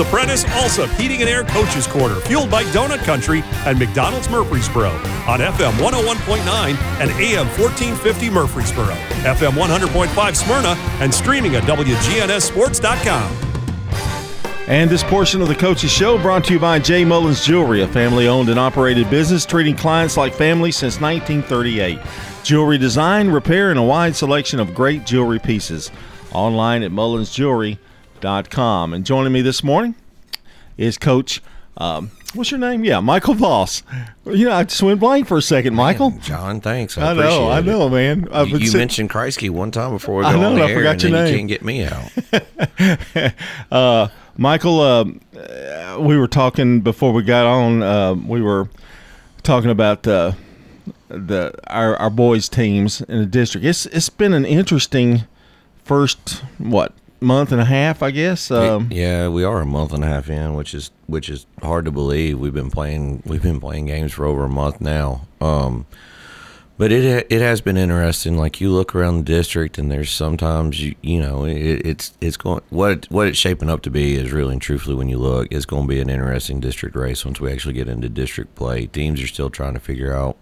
The Prentice Allsup Heating and Air Coaches Corner, fueled by Donut Country and McDonald's Murfreesboro on FM 101.9 and AM 1450 Murfreesboro, FM 100.5 Smyrna, and streaming at WGNSSports.com. And this portion of the Coaches Show brought to you by J. Mullins Jewelry, a family owned and operated business treating clients like family since 1938. Jewelry design, repair, and a wide selection of great jewelry pieces. Online at mullinsjewelry.com. And joining me this morning is Coach, um, what's your name? Yeah, Michael Voss. You know, I just went blank for a second, Michael. Man, John, thanks. I, I know, I know, it. man. I've you, you mentioned Kreisky one time before we got I know, I air, forgot and your name. you can't get me out. uh, Michael, uh, we were talking before we got on. Uh, we were talking about uh, the our, our boys' teams in the district. It's it's been an interesting first what month and a half, I guess. Um, yeah, we are a month and a half in, which is which is hard to believe. We've been playing we've been playing games for over a month now. Um, but it it has been interesting. Like you look around the district, and there's sometimes you you know it, it's it's going what it, what it's shaping up to be is really and truthfully when you look, it's going to be an interesting district race once we actually get into district play. Teams are still trying to figure out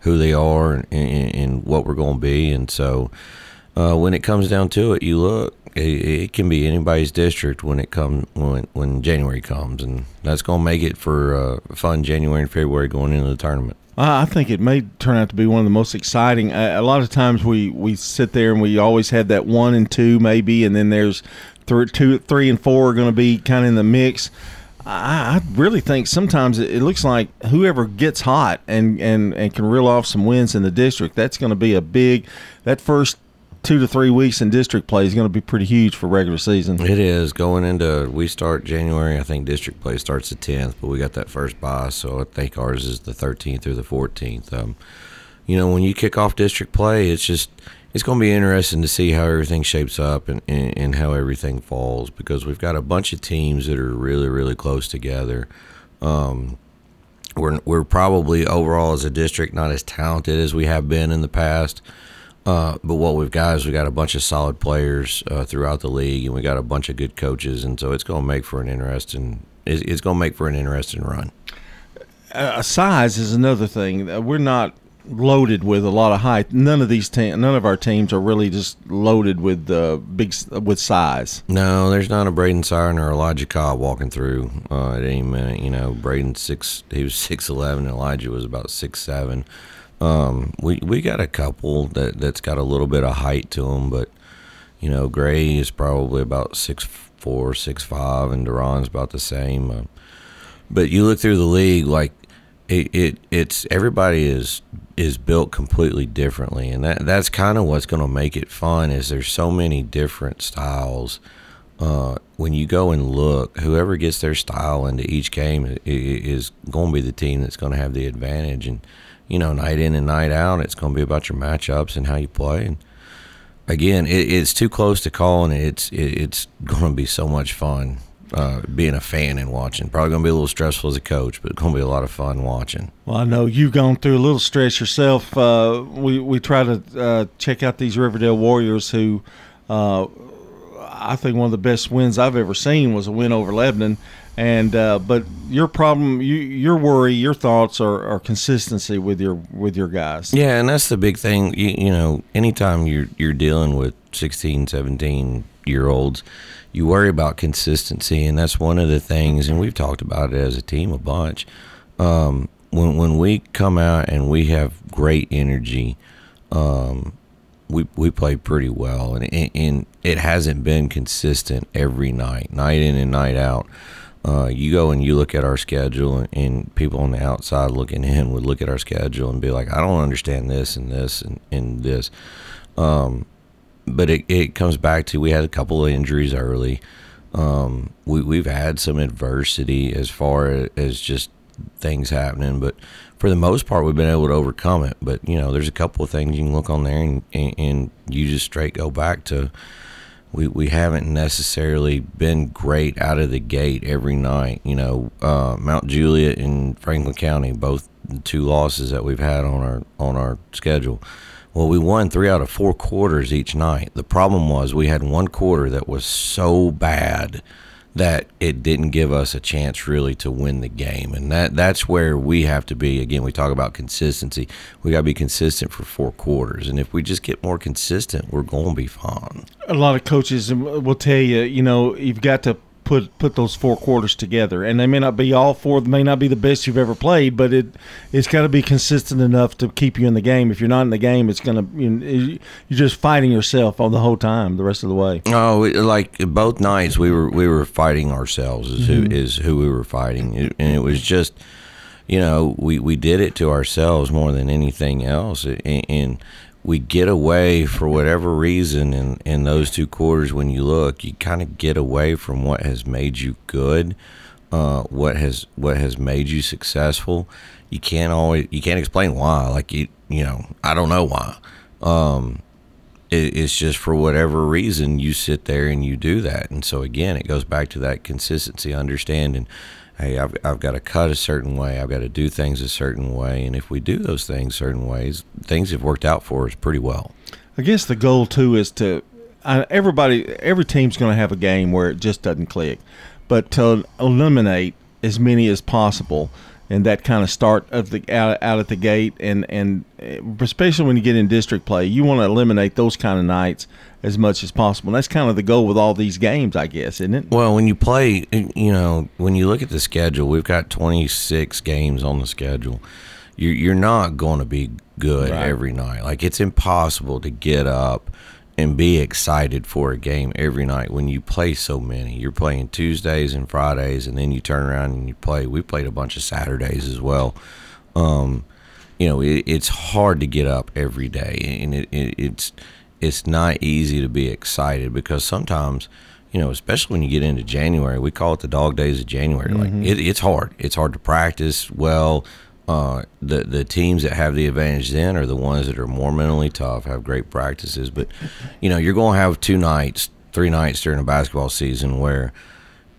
who they are and, and, and what we're going to be, and so uh, when it comes down to it, you look. It, it can be anybody's district when it come when when January comes, and that's going to make it for uh, fun January and February going into the tournament. I think it may turn out to be one of the most exciting. A lot of times we, we sit there and we always have that one and two maybe, and then there's three, two, three and four are going to be kind of in the mix. I, I really think sometimes it, looks like whoever gets hot and, and, and can reel off some wins in the district, that's going to be a big. That first two to three weeks in district play is going to be pretty huge for regular season. It is going into we start January. I think district play starts the tenth, but we got that first bye, so I think ours is the thirteenth through the fourteenth. Um, you know, when you kick off district play, it's just it's going to be interesting to see how everything shapes up and, and, and how everything falls because we've got a bunch of teams that are really really close together. Um, we're we're probably overall as a district not as talented as we have been in the past. Uh, but what we've got is we got a bunch of solid players uh, throughout the league, and we got a bunch of good coaches, and so it's going to make for an interesting. It's, it's going to make for an interesting run. Uh, size is another thing. Uh, we're not loaded with a lot of height. None of these te- none of our teams are really just loaded with uh, big with size. No, there's not a Braden Siren or Elijah Cobb walking through uh, at any minute. You know, Braden six he was six eleven. Elijah was about six seven. Um, we we got a couple that that's got a little bit of height to them, but you know, Gray is probably about six four, six five, and Duran's about the same. Uh, but you look through the league, like it, it it's everybody is is built completely differently, and that that's kind of what's going to make it fun. Is there's so many different styles. Uh, when you go and look, whoever gets their style into each game is going to be the team that's going to have the advantage, and you know, night in and night out. It's going to be about your matchups and how you play. And again, it, it's too close to call, and it's it, it's going to be so much fun uh, being a fan and watching. Probably going to be a little stressful as a coach, but going to be a lot of fun watching. Well, I know you've gone through a little stress yourself. Uh, we we try to uh, check out these Riverdale Warriors who. I think one of the best wins I've ever seen was a win over Lebanon, and uh, but your problem, you, your worry, your thoughts are, are consistency with your with your guys. Yeah, and that's the big thing. You, you know, anytime you're you're dealing with 16, 17 year olds, you worry about consistency, and that's one of the things. And we've talked about it as a team a bunch. Um, when when we come out and we have great energy, um, we we play pretty well, and, and it hasn't been consistent every night, night in and night out. Uh, you go and you look at our schedule, and, and, people on the outside looking in would look at our schedule and be like, "I don't understand this and this and, and this." Um, but it, it comes back to we had a couple of injuries early. Um, we we've had some adversity as far as just things happening, but for the most part, we've been able to overcome it. But you know, there's a couple of things you can look on there, and, and, and you just straight go back to we, we haven't necessarily been great out of the gate every night. You know, uh, Mount Juliet and Franklin County, both two losses that we've had on our on our schedule. Well, we won three out of four quarters each night. The problem was we had one quarter that was so bad that it didn't give us a chance really to win the game. And that that's where we have to be. Again, we talk about consistency. We got to be consistent for four quarters. And if we just get more consistent, we're going to be fine. A lot of coaches will tell you, you know, you've got to put put those four quarters together, and they may not be all four. May not be the best you've ever played, but it it's got to be consistent enough to keep you in the game. If you're not in the game, it's gonna you know, you're just fighting yourself all the whole time, the rest of the way. Oh, like both nights we were we were fighting ourselves. Is mm-hmm. who is who we were fighting, and it was just you know we we did it to ourselves more than anything else, and, and we get away for whatever reason in, in those two quarters when you look you kind of get away from what has made you good uh, what has what has made you successful. You can't always you can't explain why like you you know i don't know why. Um, it, it's just for whatever reason you sit there and you do that. And so again it goes back to that consistency understanding hey, I've, I've got to cut a certain way. I've got to do things a certain way. And if we do those things certain ways, things have worked out for us pretty well. I guess the goal too is to uh, everybody, every team's going to have a game where it just doesn't click, but to eliminate as many as possible and that kind of start of the out, out at the gate. And and eh, especially when you get in district play you want to eliminate those kind of nights as much as possible. And that's kind of the goal with all these games i guess isn't it? Well when you play you know when you look at the schedule we've got 26 games on the schedule. You're, you're not going to be good right. every night. Like it's impossible to get up and be excited for a game every night when you play so many. You're playing Tuesdays and Fridays, and then you turn around and you play. We played a bunch of Saturdays as well. Um, you know, it, it's hard to get up every day, and it, it, it's it's not easy to be excited because sometimes, you know, especially when you get into January, we call it the dog days of January. Mm-hmm. Like it's hard. It's hard to practice well uh, the the teams that have the advantage then are the ones that are more mentally tough, have great practices. But you know, you're going to have two nights, three nights during a basketball season where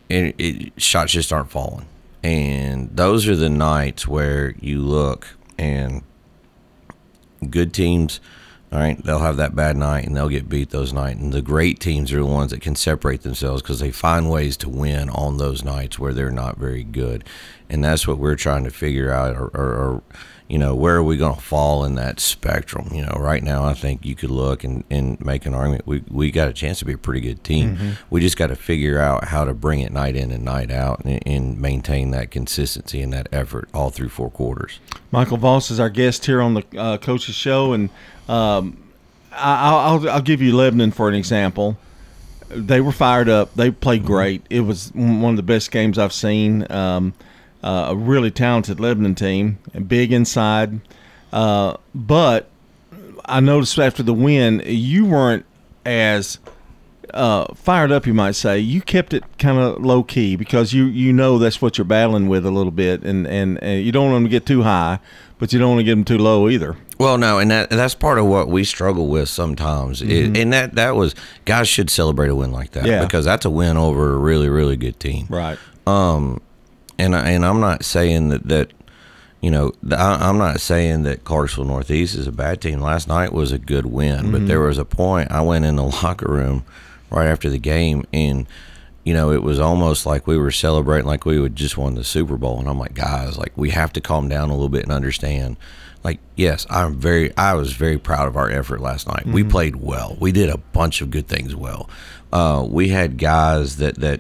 it, it, shots just aren't falling, and those are the nights where you look and good teams. All right, they'll have that bad night and they'll get beat those nights. And the great teams are the ones that can separate themselves because they find ways to win on those nights where they're not very good and that's what we're trying to figure out or, or, or you know where are we going to fall in that spectrum? You know right now i think you could look and, and make an argument. We, we got a chance to be a pretty good team. Mm-hmm. we just got to figure out how to bring it night in and night out and, and, maintain that consistency and that effort all through four quarters. Michael voss is our guest here on the uh, coaches show and um, I, will I'll give you lebanon for an example. They were fired up. They played mm-hmm. great. It was one of the best games i've seen. Um, a really talented Lebanon team, and big inside. Uh, but I noticed after the win, you weren't as uh, fired up, you might say. You kept it kind of low key because you you know that's what you're battling with a little bit, and and, and you don't want them to get too high, but you don't want to get them too low either. Well, no, and that that's part of what we struggle with sometimes, mm-hmm. it, and that that was guys should celebrate a win like that yeah. because that's a win over a really really good team, right? Um, and I, and I'm not saying that that you know I, am not saying that Clarksville Northeast is a bad team. Last night was a good win, mm-hmm. but there was a point I went in the locker room right after the game and you know, it was almost like we were celebrating like we would just won the Super Bowl. And I'm like, guys, like we have to calm down a little bit and understand. Like, yes, I'm very, I was very proud of our effort last night. Mm-hmm. We played well. We did a bunch of good things well. Uh, we had guys that that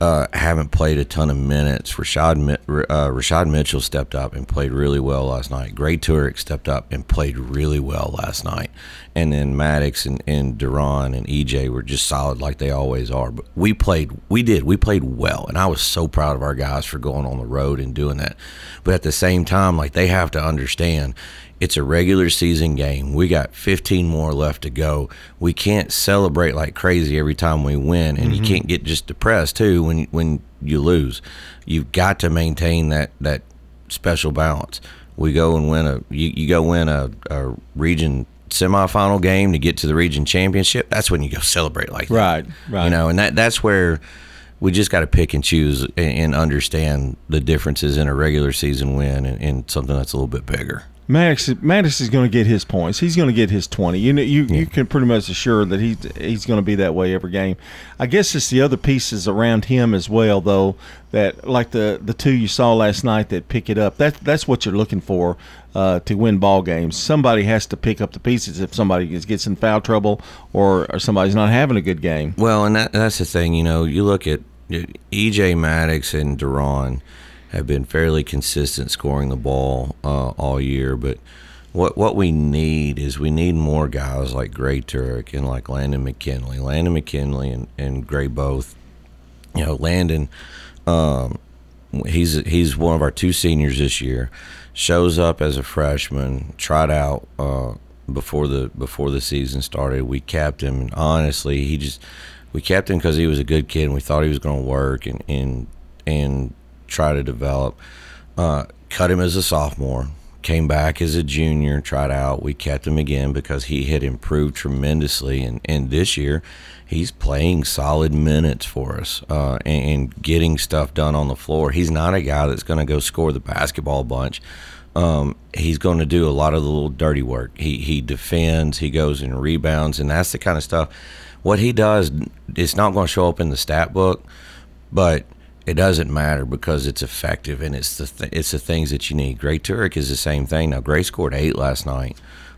uh, haven't played a ton of minutes. Rashad uh, Rashad Mitchell stepped up and played really well last night. Gray Turek stepped up and played really well last night. And then Maddox and, and Duran and EJ were just solid like they always are. But we played, we did, we played well. And I was so proud of our guys for going on the road and doing that. But at the same time, like they have to understand it's a regular season game. We got 15 more left to go. We can't celebrate like crazy every time we win, and mm-hmm. you can't get just depressed too when when you lose. You've got to maintain that that special balance. We go and win a you, you go win a, a region semifinal game to get to the region championship. That's when you go celebrate like that. Right, right. You know, and that that's where we just got to pick and choose and, understand the differences in a regular season win and, and something that's a little bit bigger. Maddox, Maddox is going to get his points. He's going to get his twenty. You know, you, you can pretty much assure that he's he's going to be that way every game. I guess it's the other pieces around him as well, though. That like the the two you saw last night that pick it up. That that's what you're looking for uh, to win ball games. Somebody has to pick up the pieces if somebody gets in foul trouble or, or somebody's not having a good game. Well, and that, that's the thing. You know, you look at EJ Maddox and De'Ron have been fairly consistent scoring the ball uh, all year. But what what we need is we need more guys like Gray Turek and like Landon McKinley. Landon McKinley and, and Gray both. You know, Landon, um, he's he's one of our two seniors this year. Shows up as a freshman, tried out uh, before the before the season started. We kept him, and honestly, he just we kept him because he was a good kid, and we thought he was going to work and and and try to develop. Uh, cut him as a sophomore, came back as a junior, tried out. We kept him again because he had improved tremendously. And, and this year, he's playing solid minutes for us uh, and, and, getting stuff done on the floor. He's not a guy that's going to go score the basketball bunch. Um, he's going to do a lot of the little dirty work. He, he defends, he goes and rebounds, and that's the kind of stuff. What he does, it's not going to show up in the stat book, but – it doesn't matter because it's effective and it's the th- it's the things that you need. Gray Turek is the same thing. Now Gray scored eight last night,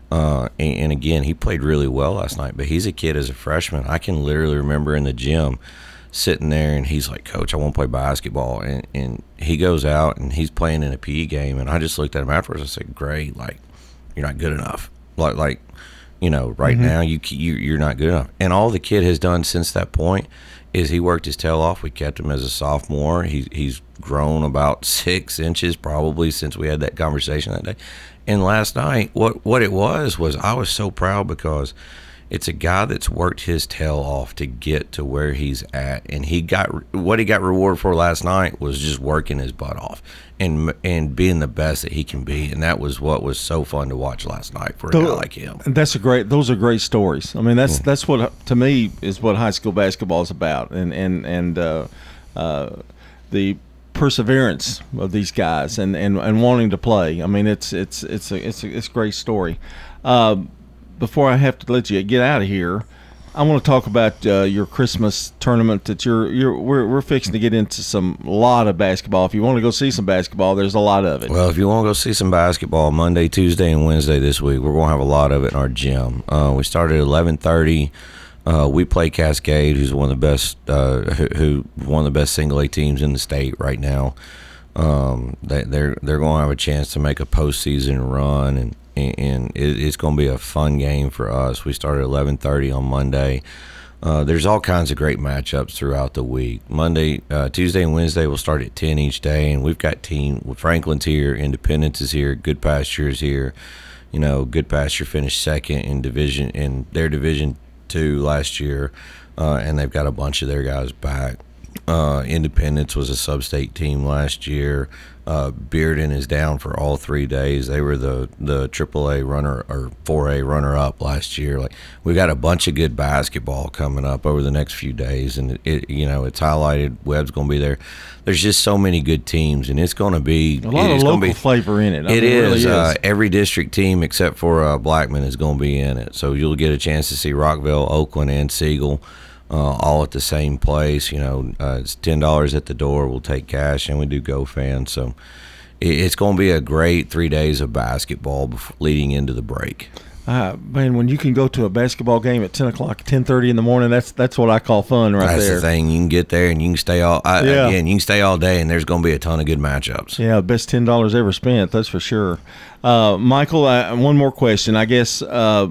uh, and, and, again he played really well last night. But he's a kid as a freshman. I can literally remember in the gym sitting there and he's like, "Coach, I want to play basketball," and, and he goes out and he's playing in a PE game, and I just looked at him afterwards. I said, "Gray, like you're not good enough. Like like." You know, right mm-hmm. now you, you you're not good enough, and all the kid has done since that point is he worked his tail off. We kept him as a sophomore. He, he's grown about six inches probably since we had that conversation that day. And last night, what, what it was was I was so proud because it's a guy that's worked his tail off to get to where he's at, and he got what he got rewarded for last night was just working his butt off and and being the best that he can be, and that was what was so fun to watch last night for a guy like him. And That's a great; those are great stories. I mean, that's mm. that's what to me is what high school basketball is about, and and and uh, uh, the perseverance of these guys and, and, and wanting to play. I mean, it's it's it's a it's a, it's a great story. Uh, before I have to let you get out of here, I want to talk about uh, your Christmas tournament that you're you're we're, we're fixing to get into some lot of basketball. If you want to go see some basketball, there's a lot of it. Well, if you want to go see some basketball Monday, Tuesday, and Wednesday this week, we're going to have a lot of it in our gym. Uh, we started at 11:30. Uh, we play Cascade, who's one of the best, uh, who, who, one of the best single A teams in the state right now. Um, they, they're they're going to have a chance to make a postseason run, and and it's going to be a fun game for us. We start at 11:30 on Monday. Uh, there's all kinds of great matchups throughout the week. Monday, uh, Tuesday, and Wednesday will start at 10 each day, and we've got team. Franklin's here, Independence is here, Goodpasture is here. You know, Goodpasture finished second in division in their division two last year, uh, and they've got a bunch of their guys back. Uh, Independence was a sub-state team last year. Uh, Bearden is down for all three days. They were the the AAA runner or 4A runner up last year. Like we got a bunch of good basketball coming up over the next few days, and it, it you know it's highlighted. Webb's going to be there. There's just so many good teams, and it's going to be a lot of local be, flavor in it. I it, mean, is. really is. Uh, every district team except for uh, Blackman is going to be in it, so you'll get a chance to see Rockvale, Oakland, and Siegel uh, all at the same place. You know, uh, it's ten dollars at the door. We'll take cash, and we do GoFan. So it, it's going to be a great three days of basketball before, leading into the break. Uh, man, when you can go to a basketball game at ten o'clock, ten thirty in the morning, that's that's what I call fun, right that's there. That's the thing. You can get there and you can stay all. I, yeah. Again, you can stay all day, and there's going to be a ton of good matchups. Yeah, best ten dollars ever spent. That's for sure. Uh, Michael, one more question. I guess uh,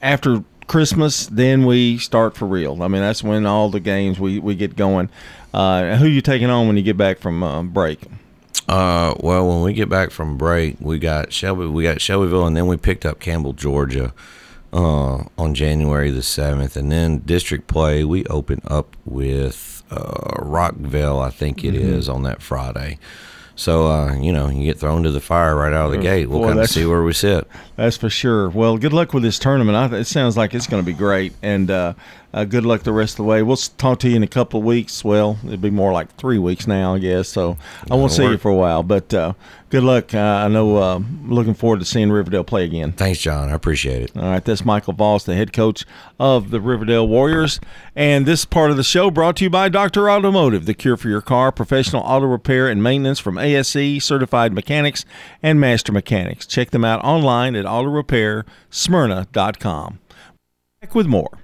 after Christmas, then we start for real. I mean, that's when all the games we, we get going. Uh, who you taking on when you get back from uh, break? Uh, well, when we get back from break, we got Shelby, we got Shelbyville, and then we picked up Campbell, Georgia, uh, on January the seventh, and then district play we open up with uh, Rockvale, I think it mm-hmm. is, on that Friday. So uh, you know, you get thrown to the fire right out of the gate. We'll kind of see where we sit. That's for sure. Well, good luck with this tournament. I, it sounds like it's going to be great, and uh, uh, good luck the rest of the way. We'll talk to you in a couple of weeks. Well, it'll be more like three weeks now, I guess. So I won't see work. you for a while, but uh, good luck. Uh, I know. Uh, looking forward to seeing Riverdale play again. Thanks, John. I appreciate it. All right, that's Michael Voss, the head coach of the Riverdale Warriors, and this part of the show brought to you by Doctor Automotive, the cure for your car, professional auto repair and maintenance from ASE certified mechanics and master mechanics. Check them out online at autorepairsmyrna.com. Back with more.